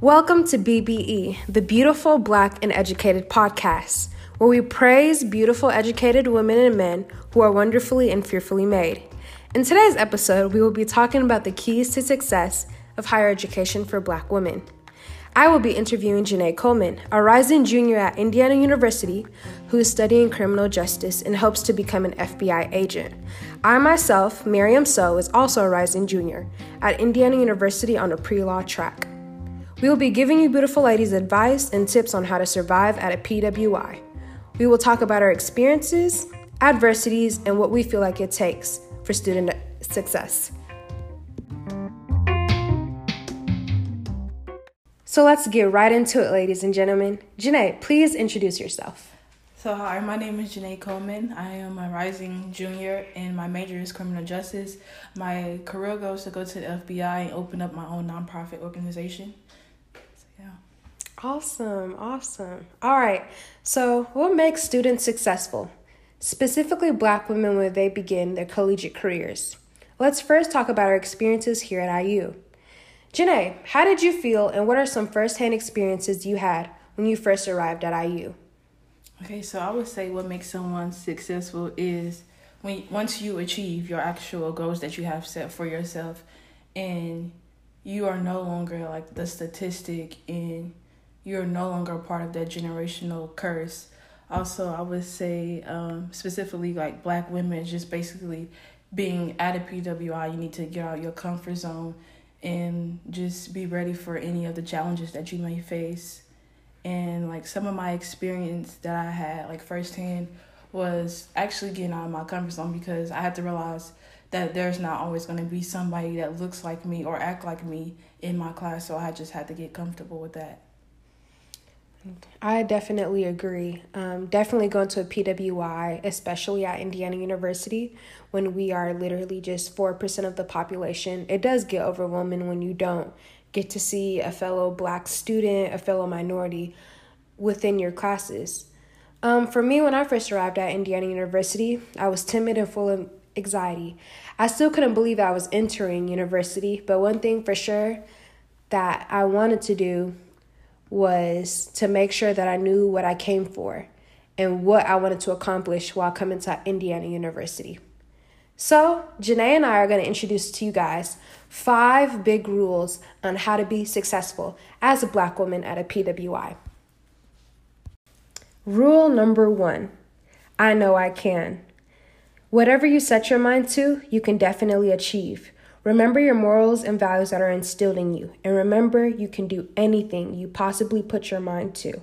Welcome to BBE, the Beautiful Black and Educated podcast, where we praise beautiful, educated women and men who are wonderfully and fearfully made. In today's episode, we will be talking about the keys to success of higher education for black women. I will be interviewing Janae Coleman, a rising junior at Indiana University who is studying criminal justice and hopes to become an FBI agent. I myself, Miriam So, is also a rising junior at Indiana University on a pre law track. We will be giving you beautiful ladies advice and tips on how to survive at a PWI. We will talk about our experiences, adversities, and what we feel like it takes for student success. So let's get right into it, ladies and gentlemen. Janae, please introduce yourself. So, hi, my name is Janae Coleman. I am a rising junior, and my major is criminal justice. My career goal is to go to the FBI and open up my own nonprofit organization. Awesome, awesome. All right, so what makes students successful, specifically black women when they begin their collegiate careers? Let's first talk about our experiences here at IU. Janae, how did you feel and what are some firsthand experiences you had when you first arrived at IU? Okay, so I would say what makes someone successful is when once you achieve your actual goals that you have set for yourself and you are no longer like the statistic and you're no longer a part of that generational curse. Also, I would say um, specifically like black women, just basically being at a PWI, you need to get out your comfort zone and just be ready for any of the challenges that you may face. And like some of my experience that I had like firsthand was actually getting out of my comfort zone because I had to realize that there's not always going to be somebody that looks like me or act like me in my class. So I just had to get comfortable with that. I definitely agree. Um, definitely going to a PWI, especially at Indiana University, when we are literally just 4% of the population. It does get overwhelming when you don't get to see a fellow black student, a fellow minority within your classes. Um, for me, when I first arrived at Indiana University, I was timid and full of anxiety. I still couldn't believe I was entering university, but one thing for sure that I wanted to do was to make sure that I knew what I came for and what I wanted to accomplish while coming to Indiana University. So, Janae and I are going to introduce to you guys five big rules on how to be successful as a black woman at a PWI. Rule number one I know I can. Whatever you set your mind to, you can definitely achieve. Remember your morals and values that are instilled in you, and remember you can do anything you possibly put your mind to.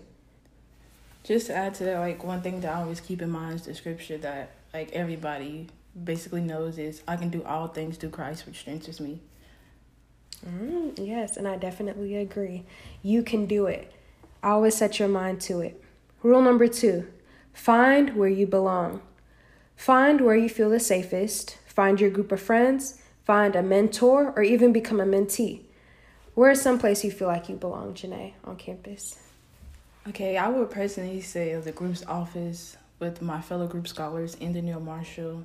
Just to add to that, like one thing that I always keep in mind is the scripture that like everybody basically knows is I can do all things through Christ which strengthens me. Mm, yes, and I definitely agree. You can do it. Always set your mind to it. Rule number two find where you belong. Find where you feel the safest. Find your group of friends find a mentor, or even become a mentee. Where is some place you feel like you belong, Janae, on campus? Okay, I would personally say the group's office with my fellow group scholars in the Neal Marshall.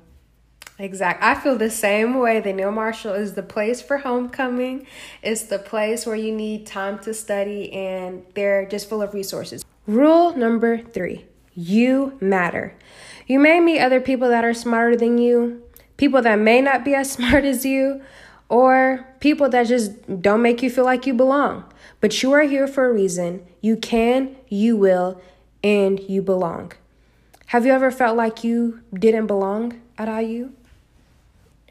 Exact. I feel the same way. The Neal Marshall is the place for homecoming. It's the place where you need time to study, and they're just full of resources. Rule number three you matter. You may meet other people that are smarter than you, people that may not be as smart as you, or people that just don't make you feel like you belong. But you are here for a reason. You can, you will, and you belong. Have you ever felt like you didn't belong at IU?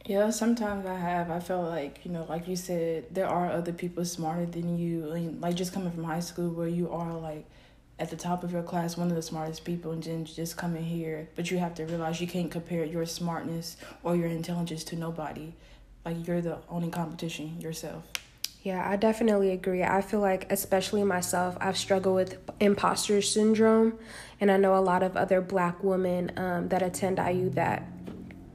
Yeah, sometimes I have. I felt like, you know, like you said, there are other people smarter than you. And like just coming from high school where you are like at the top of your class, one of the smartest people, and then just come in here. But you have to realize you can't compare your smartness or your intelligence to nobody. Like you're the only competition yourself. Yeah, I definitely agree. I feel like, especially myself, I've struggled with imposter syndrome, and I know a lot of other Black women um, that attend IU that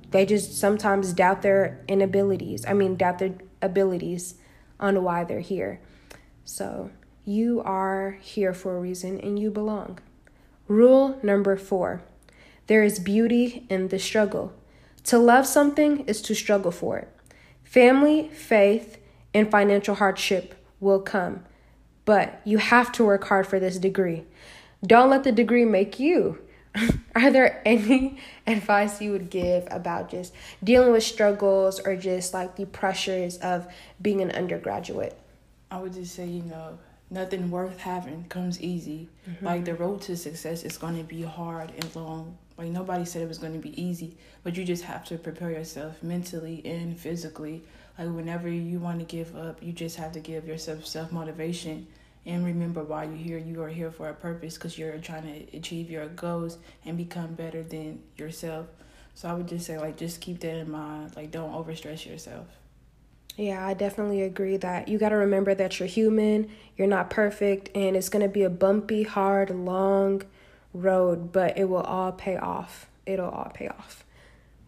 they just sometimes doubt their inabilities. I mean, doubt their abilities on why they're here. So you are here for a reason and you belong. Rule number four there is beauty in the struggle. To love something is to struggle for it. Family, faith, and financial hardship will come. but you have to work hard for this degree. Don't let the degree make you. Are there any advice you would give about just dealing with struggles or just like the pressures of being an undergraduate? I would just say, you know, nothing worth having comes easy. Mm-hmm. Like the road to success is going to be hard and long. Like nobody said it was going to be easy, but you just have to prepare yourself mentally and physically. Like whenever you want to give up, you just have to give yourself self motivation and remember why you're here. You are here for a purpose because you're trying to achieve your goals and become better than yourself. So I would just say like just keep that in mind. Like don't overstress yourself. Yeah, I definitely agree that you got to remember that you're human, you're not perfect, and it's going to be a bumpy, hard, long road, but it will all pay off. It'll all pay off.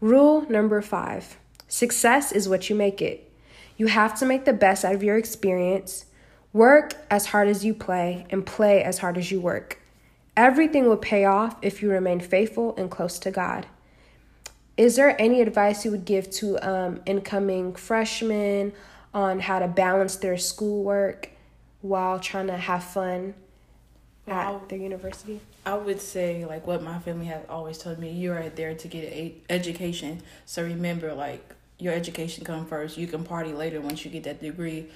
Rule number five success is what you make it. You have to make the best out of your experience. Work as hard as you play, and play as hard as you work. Everything will pay off if you remain faithful and close to God. Is there any advice you would give to um, incoming freshmen on how to balance their schoolwork while trying to have fun at well, their university? I would say, like what my family has always told me, you are there to get an education. So remember, like your education come first. You can party later once you get that degree.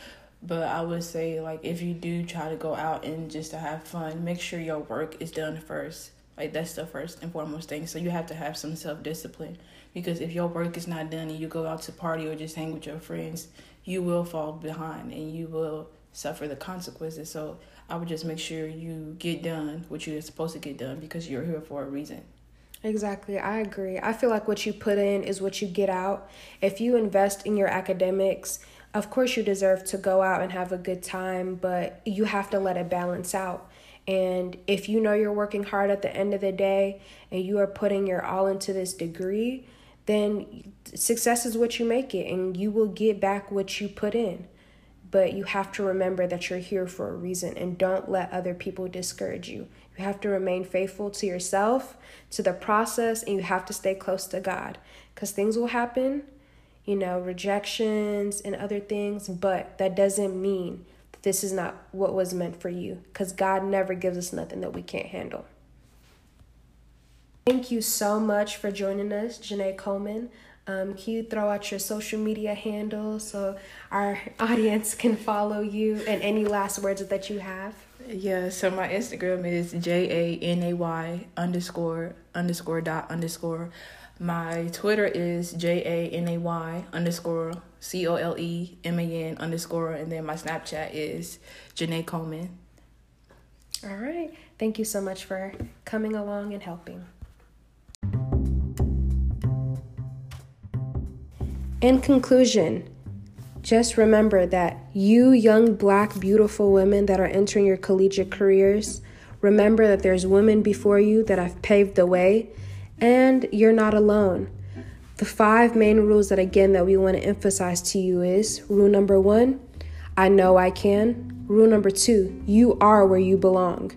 But I would say, like if you do try to go out and just to have fun, make sure your work is done first like that's the first and foremost thing. So you have to have some self discipline because if your work is not done and you go out to party or just hang with your friends, you will fall behind and you will suffer the consequences. So I would just make sure you get done what you're supposed to get done because you're here for a reason. Exactly. I agree. I feel like what you put in is what you get out. If you invest in your academics, of course you deserve to go out and have a good time, but you have to let it balance out. And if you know you're working hard at the end of the day and you are putting your all into this degree, then success is what you make it and you will get back what you put in. But you have to remember that you're here for a reason and don't let other people discourage you. You have to remain faithful to yourself, to the process, and you have to stay close to God because things will happen, you know, rejections and other things, but that doesn't mean this is not what was meant for you because God never gives us nothing that we can't handle. Thank you so much for joining us, Janae Coleman. Um, can you throw out your social media handle so our audience can follow you and any last words that you have? Yeah, so my Instagram is J A N A Y underscore underscore dot underscore. My Twitter is J A N A Y underscore C O L E M A N underscore, and then my Snapchat is Janae Coleman. All right. Thank you so much for coming along and helping. In conclusion, just remember that you, young, black, beautiful women that are entering your collegiate careers, remember that there's women before you that have paved the way, and you're not alone. The five main rules that again that we want to emphasize to you is rule number 1, I know I can. Rule number 2, you are where you belong.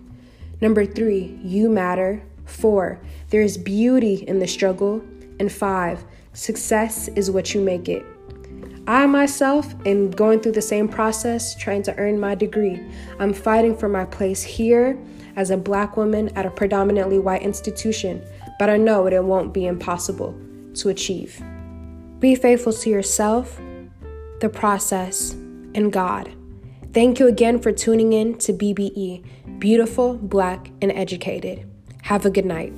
Number 3, you matter. 4, there is beauty in the struggle. And 5, success is what you make it. I myself am going through the same process trying to earn my degree. I'm fighting for my place here as a black woman at a predominantly white institution, but I know it won't be impossible to achieve. Be faithful to yourself, the process, and God. Thank you again for tuning in to BBE, Beautiful, Black, and Educated. Have a good night.